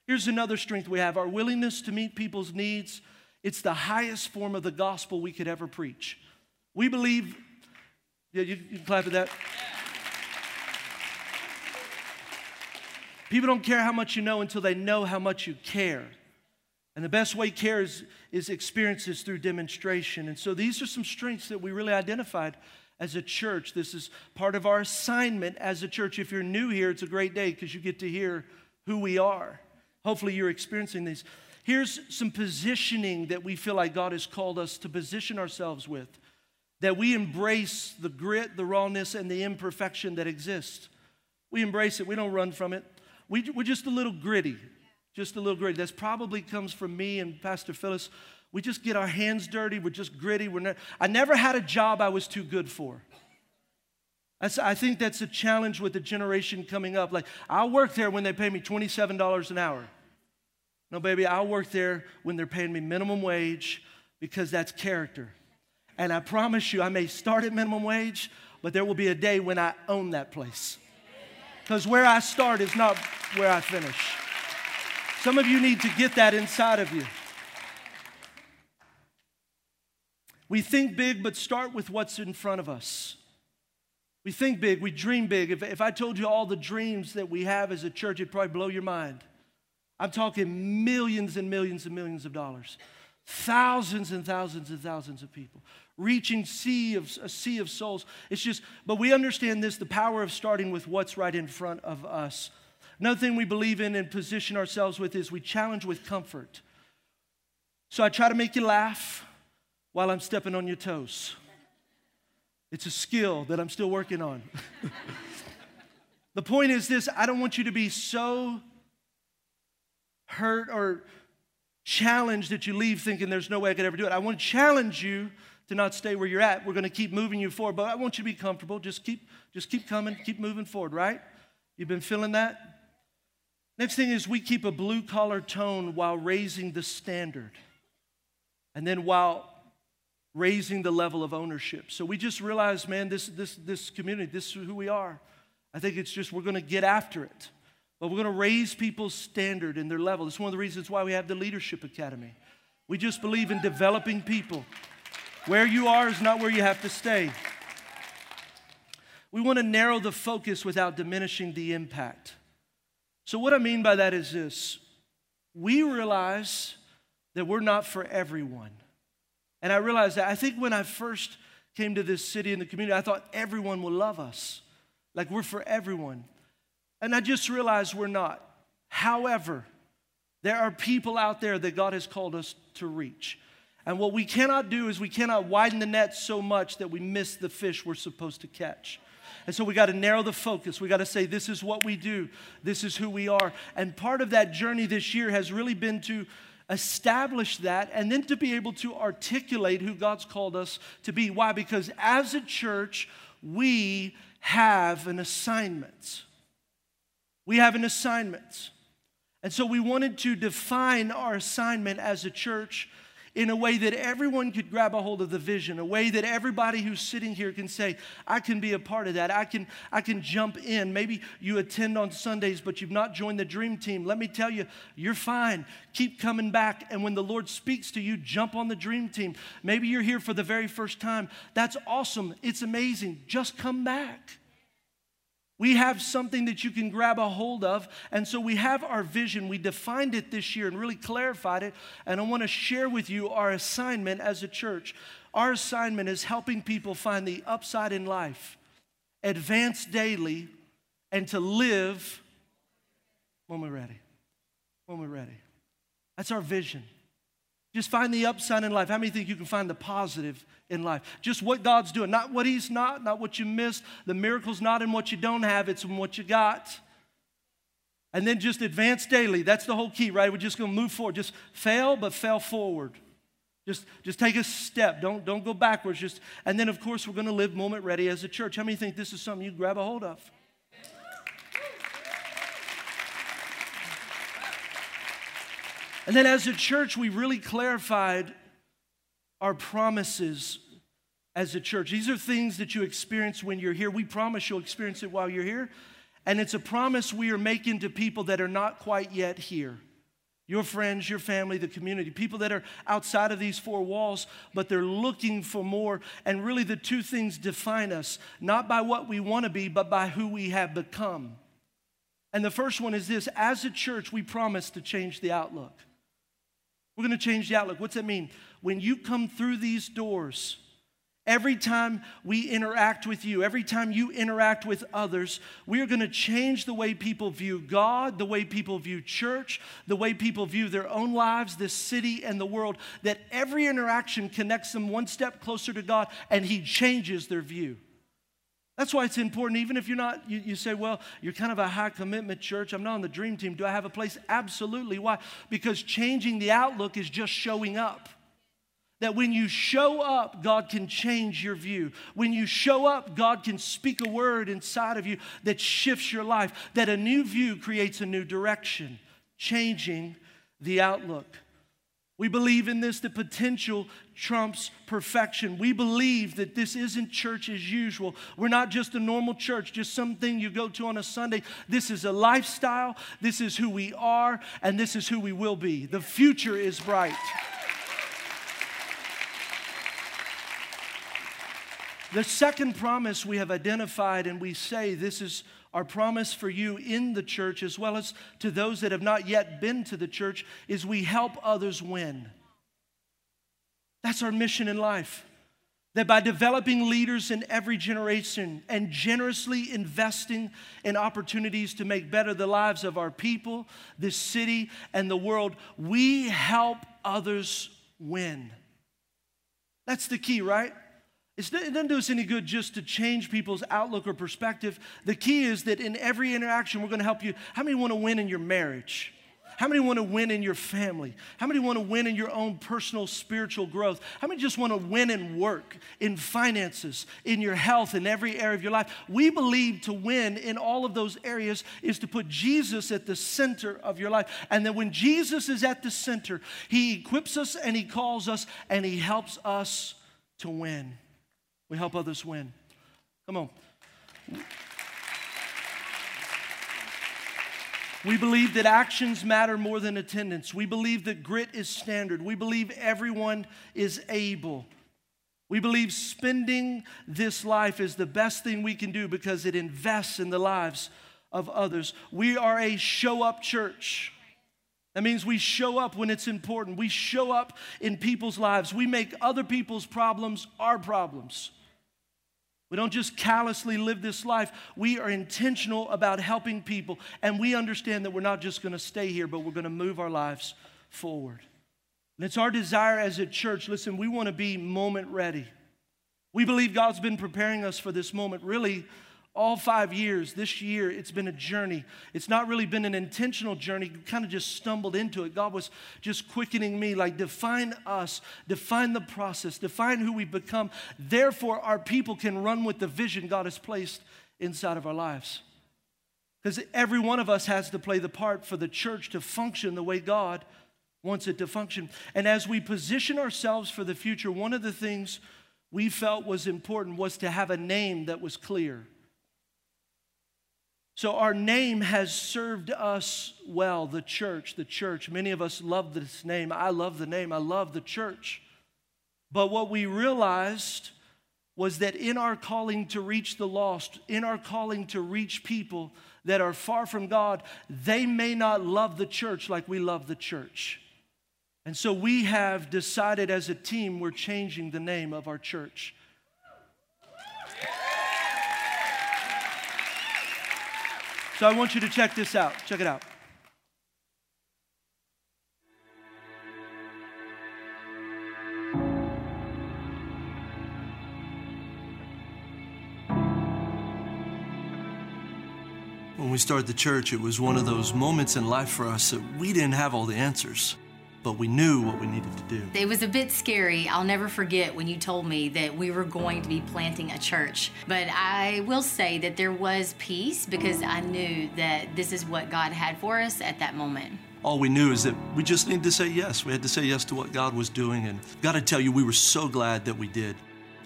Here's another strength we have our willingness to meet people's needs. It's the highest form of the gospel we could ever preach. We believe, yeah, you, you clap at that. People don't care how much you know until they know how much you care. And the best way care is, is experiences through demonstration. And so these are some strengths that we really identified as a church. This is part of our assignment as a church. If you're new here, it's a great day because you get to hear who we are. Hopefully, you're experiencing these. Here's some positioning that we feel like God has called us to position ourselves with that we embrace the grit, the rawness, and the imperfection that exists. We embrace it, we don't run from it. We, we're just a little gritty, just a little gritty. That probably comes from me and Pastor Phyllis we just get our hands dirty. We're just gritty. We're I never had a job I was too good for. That's, I think that's a challenge with the generation coming up. Like, I'll work there when they pay me $27 an hour. No, baby, I'll work there when they're paying me minimum wage because that's character. And I promise you, I may start at minimum wage, but there will be a day when I own that place. Because where I start is not where I finish. Some of you need to get that inside of you. We think big, but start with what's in front of us. We think big, we dream big. If, if I told you all the dreams that we have as a church, it'd probably blow your mind. I'm talking millions and millions and millions of dollars, thousands and thousands and thousands of people, reaching sea of, a sea of souls. It's just, but we understand this the power of starting with what's right in front of us. Another thing we believe in and position ourselves with is we challenge with comfort. So I try to make you laugh while I'm stepping on your toes. It's a skill that I'm still working on. the point is this I don't want you to be so hurt or challenged that you leave thinking there's no way I could ever do it. I want to challenge you to not stay where you're at. We're going to keep moving you forward, but I want you to be comfortable. Just keep just keep coming, keep moving forward, right? You've been feeling that? Next thing is we keep a blue collar tone while raising the standard. And then while raising the level of ownership. So we just realized, man, this, this, this community, this is who we are. I think it's just we're going to get after it. But we're going to raise people's standard and their level. It's one of the reasons why we have the Leadership Academy. We just believe in developing people. Where you are is not where you have to stay. We want to narrow the focus without diminishing the impact. So, what I mean by that is this we realize that we're not for everyone. And I realized that I think when I first came to this city and the community, I thought everyone will love us. Like we're for everyone. And I just realized we're not. However, there are people out there that God has called us to reach. And what we cannot do is we cannot widen the net so much that we miss the fish we're supposed to catch. And so we got to narrow the focus. We got to say, this is what we do, this is who we are. And part of that journey this year has really been to establish that, and then to be able to articulate who God's called us to be. Why? Because as a church, we have an assignment. We have an assignment. And so we wanted to define our assignment as a church in a way that everyone could grab a hold of the vision, a way that everybody who's sitting here can say, I can be a part of that. I can, I can jump in. Maybe you attend on Sundays, but you've not joined the dream team. Let me tell you, you're fine. Keep coming back. And when the Lord speaks to you, jump on the dream team. Maybe you're here for the very first time. That's awesome. It's amazing. Just come back. We have something that you can grab a hold of. And so we have our vision. We defined it this year and really clarified it. And I want to share with you our assignment as a church. Our assignment is helping people find the upside in life, advance daily, and to live when we're ready. When we're ready. That's our vision. Just find the upside in life. How many think you can find the positive in life? Just what God's doing, not what He's not, not what you missed. The miracle's not in what you don't have, it's in what you got. And then just advance daily. That's the whole key, right? We're just gonna move forward. Just fail, but fail forward. Just, just take a step. Don't, don't go backwards. Just, and then, of course, we're going to live moment ready as a church. How many think this is something you grab a hold of? And then as a church, we really clarified our promises as a church. These are things that you experience when you're here. We promise you'll experience it while you're here. And it's a promise we are making to people that are not quite yet here. Your friends, your family, the community, people that are outside of these four walls, but they're looking for more. And really, the two things define us not by what we want to be, but by who we have become. And the first one is this as a church, we promise to change the outlook. We're going to change the outlook. What's that mean? When you come through these doors, every time we interact with you, every time you interact with others, we are going to change the way people view God, the way people view church, the way people view their own lives, this city, and the world. That every interaction connects them one step closer to God and He changes their view. That's why it's important, even if you're not, you, you, say, well, you're kind of a high commitment church. I'm not on the dream team. Do I have a place? Absolutely. Why? Because changing the outlook is just showing up. That when you show up, God can change your view. When you show up, God can speak a word inside of you that shifts your life. That a new view creates a new direction, changing the outlook. We believe in this that potential trumps perfection. We believe that this isn't church as usual. We're not just a normal church, just something you go to on a Sunday. This is a lifestyle, this is who we are, and this is who we will be. The future is bright. The second promise we have identified, and we say this is our promise for you in the church, as well as to those that have not yet been to the church, is we help others win. That's our mission in life. That by developing leaders in every generation and generously investing in opportunities to make better the lives of our people, this city, and the world, we help others win. That's the key, right? It's, it doesn't do us any good just to change people's outlook or perspective. The key is that in every interaction, we're going to help you. How many want to win in your marriage? How many want to win in your family? How many want to win in your own personal spiritual growth? How many just want to win in work, in finances, in your health, in every area of your life? We believe to win in all of those areas is to put Jesus at the center of your life. And that when Jesus is at the center, He equips us and He calls us and He helps us to win. We help others win. Come on. We believe that actions matter more than attendance. We believe that grit is standard. We believe everyone is able. We believe spending this life is the best thing we can do because it invests in the lives of others. We are a show up church. That means we show up when it's important. We show up in people's lives. We make other people's problems our problems. We don't just callously live this life. We are intentional about helping people, and we understand that we're not just going to stay here, but we're going to move our lives forward. And it's our desire as a church listen, we want to be moment ready. We believe God's been preparing us for this moment really all five years, this year, it's been a journey. It's not really been an intentional journey, kind of just stumbled into it. God was just quickening me, like, define us, define the process, define who we become. Therefore, our people can run with the vision God has placed inside of our lives. Because every one of us has to play the part for the church to function the way God wants it to function. And as we position ourselves for the future, one of the things we felt was important was to have a name that was clear. So, our name has served us well, the church, the church. Many of us love this name. I love the name, I love the church. But what we realized was that in our calling to reach the lost, in our calling to reach people that are far from God, they may not love the church like we love the church. And so we have decided as a team we're changing the name of our church. So I want you to check this out. Check it out. When we started the church, it was one of those moments in life for us that we didn't have all the answers but we knew what we needed to do. It was a bit scary. I'll never forget when you told me that we were going to be planting a church. But I will say that there was peace because I knew that this is what God had for us at that moment. All we knew is that we just needed to say yes. We had to say yes to what God was doing. And got to tell you, we were so glad that we did.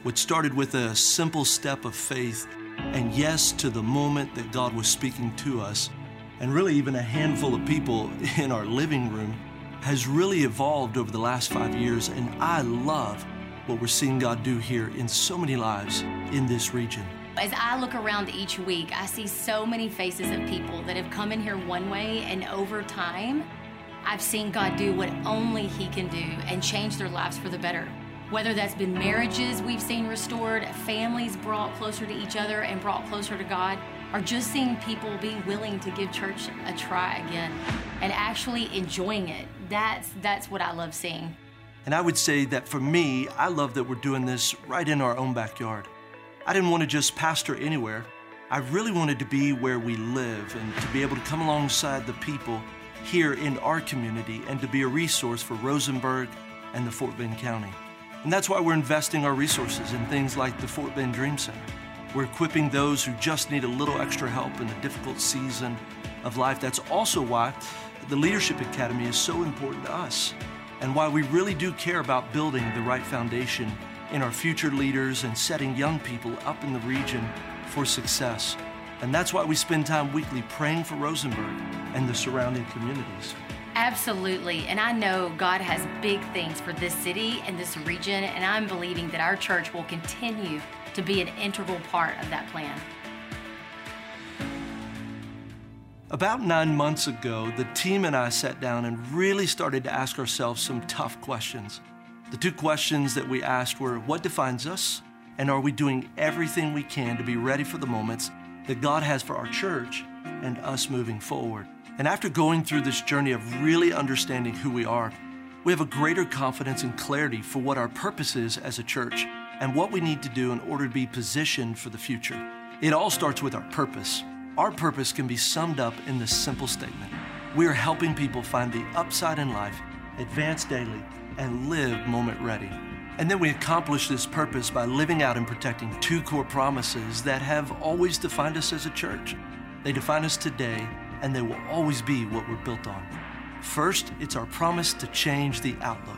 What started with a simple step of faith and yes to the moment that God was speaking to us, and really even a handful of people in our living room has really evolved over the last five years, and I love what we're seeing God do here in so many lives in this region. As I look around each week, I see so many faces of people that have come in here one way, and over time, I've seen God do what only He can do and change their lives for the better. Whether that's been marriages we've seen restored, families brought closer to each other and brought closer to God, or just seeing people be willing to give church a try again and actually enjoying it that's that's what I love seeing. And I would say that for me, I love that we're doing this right in our own backyard. I didn't want to just pastor anywhere. I really wanted to be where we live and to be able to come alongside the people here in our community and to be a resource for Rosenberg and the Fort Bend County. And that's why we're investing our resources in things like the Fort Bend Dream Center. We're equipping those who just need a little extra help in a difficult season of life. That's also why the Leadership Academy is so important to us and why we really do care about building the right foundation in our future leaders and setting young people up in the region for success. And that's why we spend time weekly praying for Rosenberg and the surrounding communities. Absolutely. And I know God has big things for this city and this region, and I'm believing that our church will continue to be an integral part of that plan. About nine months ago, the team and I sat down and really started to ask ourselves some tough questions. The two questions that we asked were what defines us, and are we doing everything we can to be ready for the moments that God has for our church and us moving forward? And after going through this journey of really understanding who we are, we have a greater confidence and clarity for what our purpose is as a church and what we need to do in order to be positioned for the future. It all starts with our purpose. Our purpose can be summed up in this simple statement We are helping people find the upside in life, advance daily, and live moment ready. And then we accomplish this purpose by living out and protecting two core promises that have always defined us as a church. They define us today, and they will always be what we're built on. First, it's our promise to change the outlook.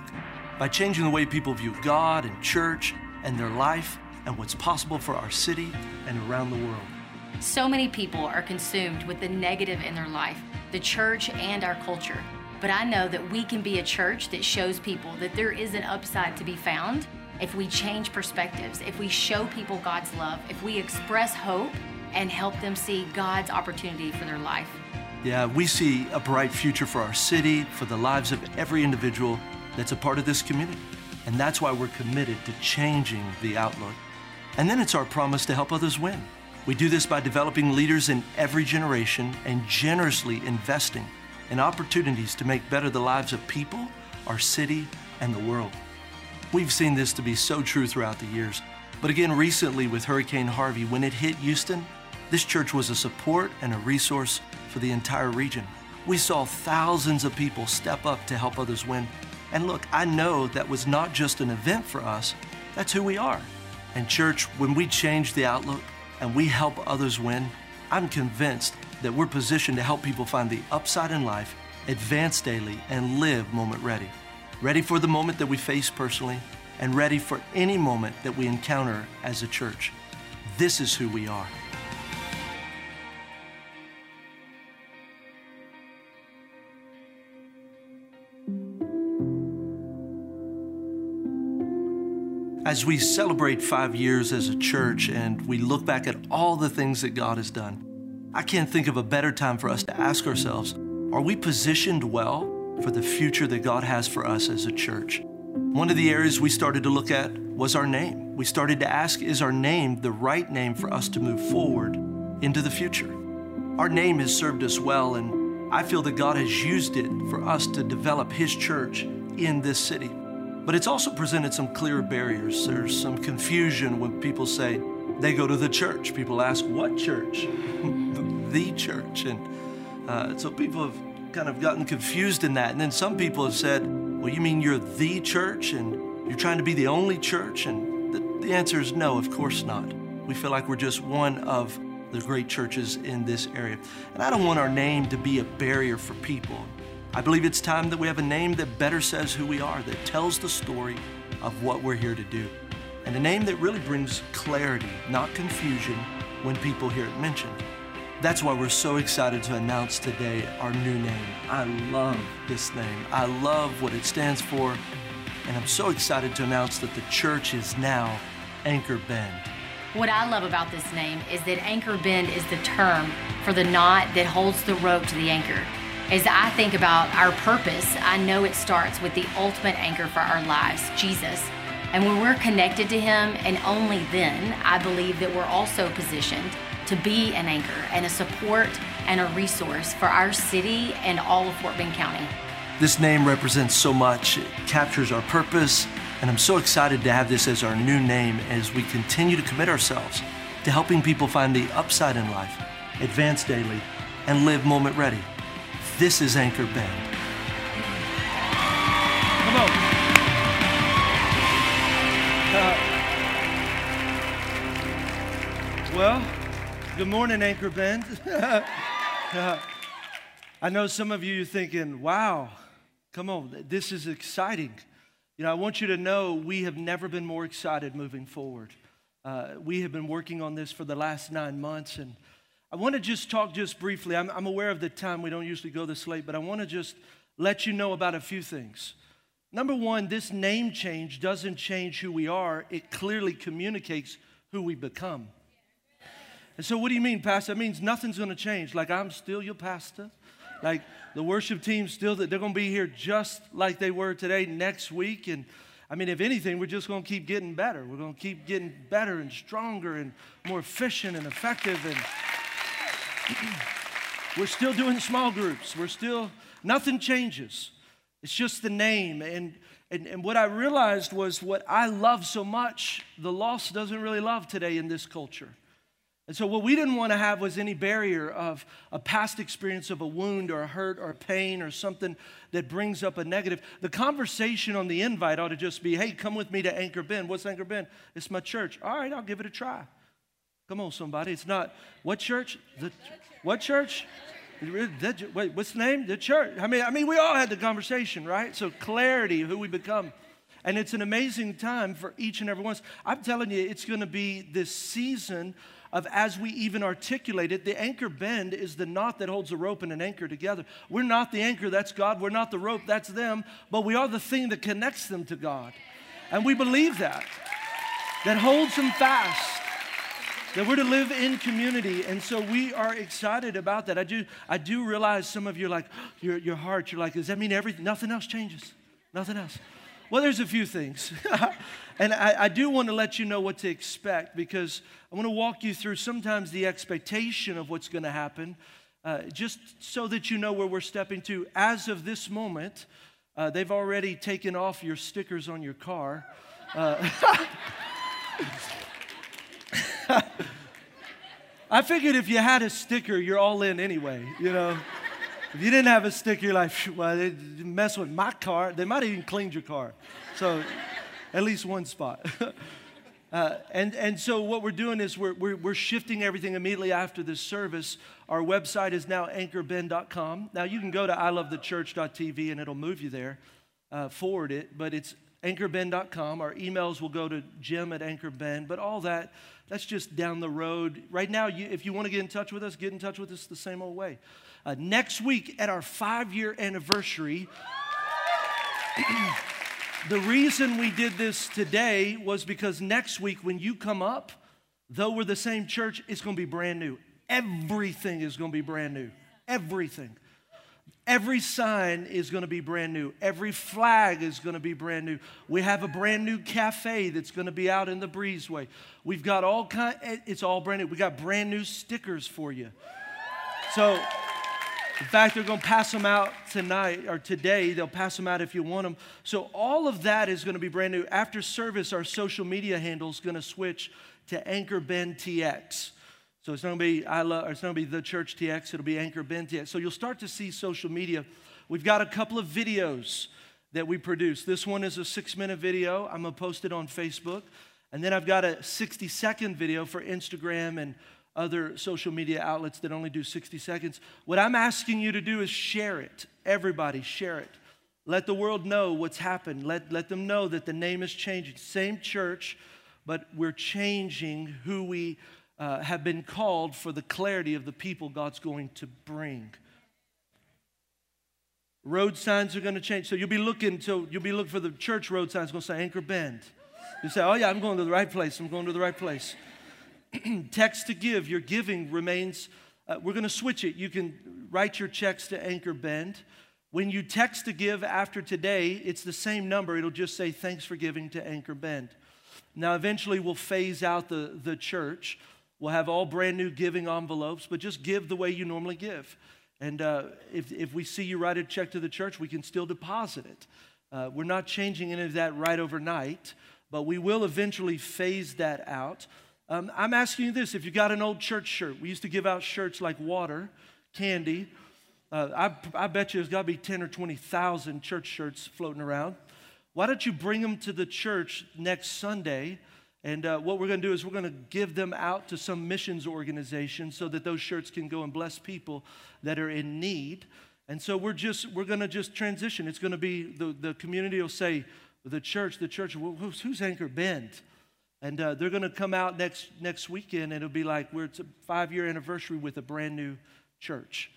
By changing the way people view God and church and their life and what's possible for our city and around the world. So many people are consumed with the negative in their life, the church and our culture. But I know that we can be a church that shows people that there is an upside to be found if we change perspectives, if we show people God's love, if we express hope and help them see God's opportunity for their life. Yeah, we see a bright future for our city, for the lives of every individual that's a part of this community. And that's why we're committed to changing the outlook. And then it's our promise to help others win. We do this by developing leaders in every generation and generously investing in opportunities to make better the lives of people, our city, and the world. We've seen this to be so true throughout the years. But again, recently with Hurricane Harvey, when it hit Houston, this church was a support and a resource for the entire region. We saw thousands of people step up to help others win. And look, I know that was not just an event for us, that's who we are. And, church, when we change the outlook, and we help others win, I'm convinced that we're positioned to help people find the upside in life, advance daily, and live moment ready. Ready for the moment that we face personally, and ready for any moment that we encounter as a church. This is who we are. As we celebrate five years as a church and we look back at all the things that God has done, I can't think of a better time for us to ask ourselves are we positioned well for the future that God has for us as a church? One of the areas we started to look at was our name. We started to ask is our name the right name for us to move forward into the future? Our name has served us well, and I feel that God has used it for us to develop His church in this city. But it's also presented some clear barriers. There's some confusion when people say they go to the church. People ask, What church? the church. And uh, so people have kind of gotten confused in that. And then some people have said, Well, you mean you're the church and you're trying to be the only church? And the, the answer is no, of course not. We feel like we're just one of the great churches in this area. And I don't want our name to be a barrier for people. I believe it's time that we have a name that better says who we are, that tells the story of what we're here to do. And a name that really brings clarity, not confusion, when people hear it mentioned. That's why we're so excited to announce today our new name. I love this name. I love what it stands for. And I'm so excited to announce that the church is now Anchor Bend. What I love about this name is that Anchor Bend is the term for the knot that holds the rope to the anchor. As I think about our purpose, I know it starts with the ultimate anchor for our lives, Jesus. And when we're connected to Him, and only then, I believe that we're also positioned to be an anchor and a support and a resource for our city and all of Fort Bend County. This name represents so much, it captures our purpose, and I'm so excited to have this as our new name as we continue to commit ourselves to helping people find the upside in life, advance daily, and live moment ready. This is Anchor Bend. Come on. Uh, well, good morning, Anchor Bend. uh, I know some of you are thinking, wow, come on, this is exciting. You know, I want you to know we have never been more excited moving forward. Uh, we have been working on this for the last nine months, and I want to just talk just briefly. I'm, I'm aware of the time. We don't usually go this late, but I want to just let you know about a few things. Number one, this name change doesn't change who we are, it clearly communicates who we become. And so, what do you mean, Pastor? That means nothing's going to change. Like, I'm still your pastor. Like, the worship team still, they're going to be here just like they were today next week. And I mean, if anything, we're just going to keep getting better. We're going to keep getting better and stronger and more efficient and effective. And we're still doing small groups. We're still, nothing changes. It's just the name. And, and, and what I realized was what I love so much, the lost doesn't really love today in this culture. And so, what we didn't want to have was any barrier of a past experience of a wound or a hurt or pain or something that brings up a negative. The conversation on the invite ought to just be hey, come with me to Anchor Bend. What's Anchor Bend? It's my church. All right, I'll give it a try. Come on, somebody. It's not what church? The, what church? Wait, what's the name? The church. I mean, I mean, we all had the conversation, right? So clarity, who we become. And it's an amazing time for each and every one. I'm telling you, it's going to be this season of as we even articulate it, the anchor bend is the knot that holds a rope and an anchor together. We're not the anchor, that's God. We're not the rope, that's them. But we are the thing that connects them to God. And we believe that, that holds them fast that we're to live in community. And so we are excited about that. I do i do realize some of you are like your, your heart you're like does that mean everything? Nothing else changes. Nothing else. Well there's a few things. And I, I do want to let you know what to expect because i want to walk you through sometimes the expectation of what's going to happen uh, just so that you know where we're stepping to. As of this moment uh, they've already taken off your stickers on your car. Uh, I figured if you had a sticker, you're all in anyway, you know. If you didn't have a sticker, you're like, well, they mess with my car. They might have even cleaned your car. So at least one spot. Uh, and, and so what we're doing is we're, we're, we're shifting everything immediately after this service. Our website is now anchorbend.com. Now you can go to ilovethechurch.tv and it'll move you there, uh, forward it, but it's anchorbend.com. Our emails will go to jim at anchorbend, but all that, that's just down the road. Right now, you, if you want to get in touch with us, get in touch with us the same old way. Uh, next week, at our five year anniversary, the reason we did this today was because next week, when you come up, though we're the same church, it's going to be brand new. Everything is going to be brand new. Everything. Every sign is going to be brand new. Every flag is going to be brand new. We have a brand new cafe that's going to be out in the breezeway. We've got all kind. It's all brand new. We got brand new stickers for you. So in fact, they're going to pass them out tonight or today. They'll pass them out if you want them. So all of that is going to be brand new. After service, our social media handle is going to switch to Anchor Bend TX. So it's going to be I love, it's not going to be the Church TX. It'll be Anchor Bend TX. So you'll start to see social media. We've got a couple of videos that we produce. This one is a six-minute video. I'm going to post it on Facebook, and then I've got a 60-second video for Instagram and other social media outlets that only do 60 seconds. What I'm asking you to do is share it. Everybody, share it. Let the world know what's happened. Let, let them know that the name is changing. Same church, but we're changing who we uh, have been called for the clarity of the people God's going to bring. Road signs are going to change. So you'll be looking, so you'll be looking for the church road signs going to say Anchor Bend. You say, oh yeah, I'm going to the right place. I'm going to the right place. text to give, your giving remains, uh, we're going to switch it. You can write your checks to Anchor Bend. When you text to give after today, it's the same number. It'll just say, Thanks for giving to Anchor Bend. Now, eventually, we'll phase out the, the church. We'll have all brand new giving envelopes, but just give the way you normally give. And uh, if, if we see you write a check to the church, we can still deposit it. Uh, we're not changing any of that right overnight, but we will eventually phase that out. Um, I'm asking you this if you got an old church shirt, we used to give out shirts like water, candy. Uh, I, I bet you there's got to be 10 or 20,000 church shirts floating around. Why don't you bring them to the church next Sunday? And uh, what we're going to do is we're going to give them out to some missions organization so that those shirts can go and bless people that are in need. And so we're just we're going to just transition. It's going to be the, the community will say the church, the church. Who's, who's Anchor Bend? And uh, they're going to come out next, next weekend, and it'll be like we're it's a five year anniversary with a brand new church.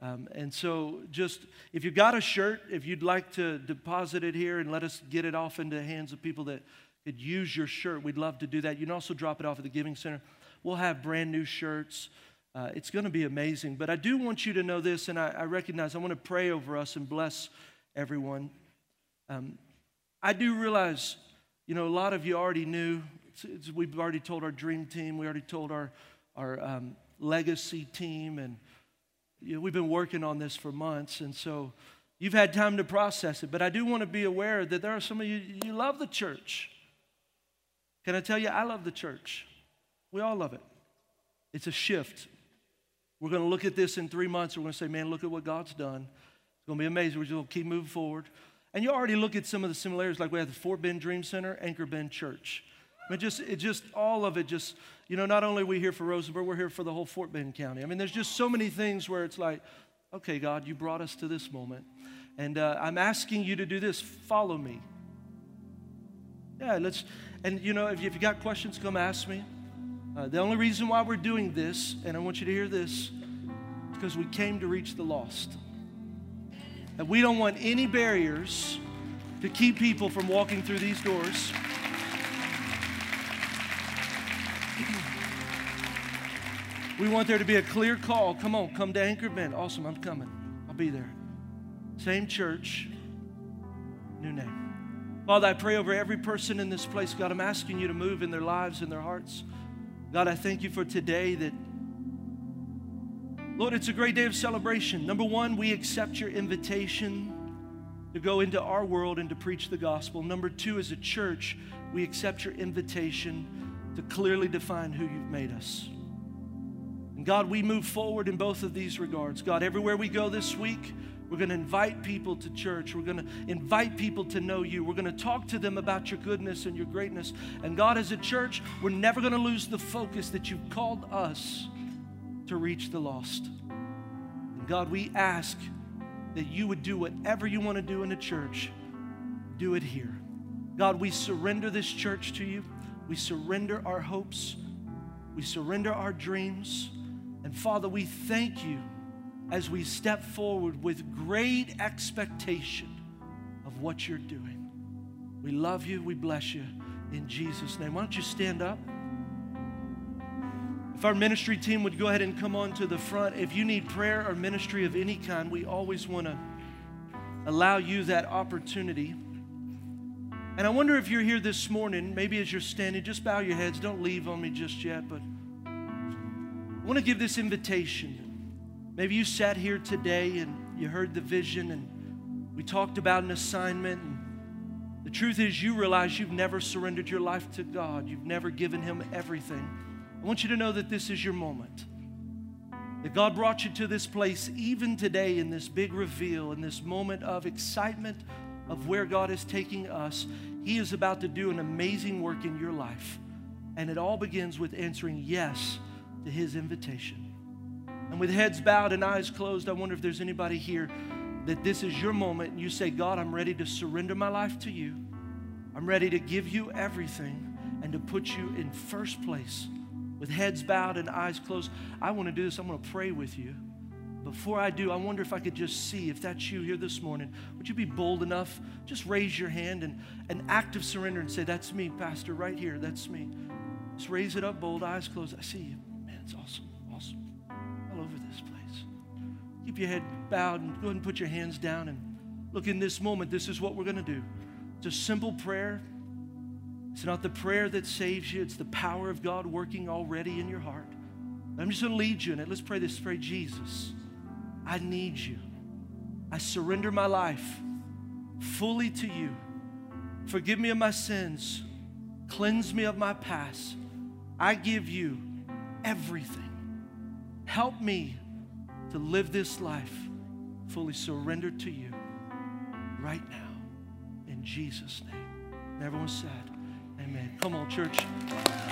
Um, and so, just if you've got a shirt, if you'd like to deposit it here and let us get it off into the hands of people that could use your shirt, we'd love to do that. You can also drop it off at the Giving Center. We'll have brand new shirts. Uh, it's going to be amazing. But I do want you to know this, and I, I recognize I want to pray over us and bless everyone. Um, I do realize, you know, a lot of you already knew it's, it's, we've already told our dream team, we already told our, our um, legacy team, and you know, we've been working on this for months. And so you've had time to process it. But I do want to be aware that there are some of you, you love the church. Can I tell you, I love the church. We all love it. It's a shift. We're going to look at this in three months. We're going to say, man, look at what God's done. It's going to be amazing. We're just going to keep moving forward. And you already look at some of the similarities, like we have the Fort Bend Dream Center, Anchor Bend Church. I mean, just, it just, all of it just, you know, not only are we here for Rosenberg, we're here for the whole Fort Bend County. I mean, there's just so many things where it's like, okay, God, you brought us to this moment. And uh, I'm asking you to do this. Follow me. Yeah, let's, and you know, if you, if you got questions, come ask me. Uh, the only reason why we're doing this, and I want you to hear this, is because we came to reach the lost. And we don't want any barriers to keep people from walking through these doors. We want there to be a clear call. Come on, come to Anchor Bend. Awesome, I'm coming. I'll be there. Same church, new name. Father, I pray over every person in this place. God, I'm asking you to move in their lives and their hearts. God, I thank you for today that, Lord, it's a great day of celebration. Number one, we accept your invitation to go into our world and to preach the gospel. Number two, as a church, we accept your invitation to clearly define who you've made us. And God, we move forward in both of these regards. God, everywhere we go this week, We're going to invite people to church. We're going to invite people to know you. We're going to talk to them about your goodness and your greatness. And God, as a church, we're never going to lose the focus that you've called us to reach the lost. And God, we ask that you would do whatever you want to do in the church, do it here. God, we surrender this church to you. We surrender our hopes. We surrender our dreams. And Father, we thank you as we step forward with great expectation of what you're doing. We love you. We bless you in Jesus' name. Why don't you stand up? If our ministry team would go ahead and come on to the front, if you need prayer or ministry of any kind, we always want to allow you that opportunity. And I wonder if you're here this morning, maybe as you're standing, just bow your heads. Don't leave on me just yet, but I want to give this invitation. Maybe you sat here today and you heard the vision and we talked about an assignment. And the truth is, you realize you've never surrendered your life to God, you've never given Him everything. I want you to know that this is your moment. That God brought you to this place even today in this big reveal, in this moment of excitement of where God is taking us. He is about to do an amazing work in your life. And it all begins with answering yes to His invitation. And with heads bowed and eyes closed, I wonder if there's anybody here that this is your moment and you say, God, I'm ready to surrender my life to you. I'm ready to give you everything and to put you in first place. With heads bowed and eyes closed, I want to do this. I'm going to pray with you. Before I do, I wonder if I could just see if that's you here this morning. Would you be bold enough? Just raise your hand and an act of surrender and say, That's me, Pastor, right here. That's me. Just raise it up, bold, eyes closed. I see you. Man, it's awesome. Keep your head bowed and go ahead and put your hands down and look in this moment. This is what we're going to do. It's a simple prayer. It's not the prayer that saves you, it's the power of God working already in your heart. I'm just going to lead you in it. Let's pray this. Pray, Jesus, I need you. I surrender my life fully to you. Forgive me of my sins. Cleanse me of my past. I give you everything. Help me to live this life fully surrendered to you right now in Jesus' name. And everyone said, Amen. Come on, church.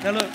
Now look.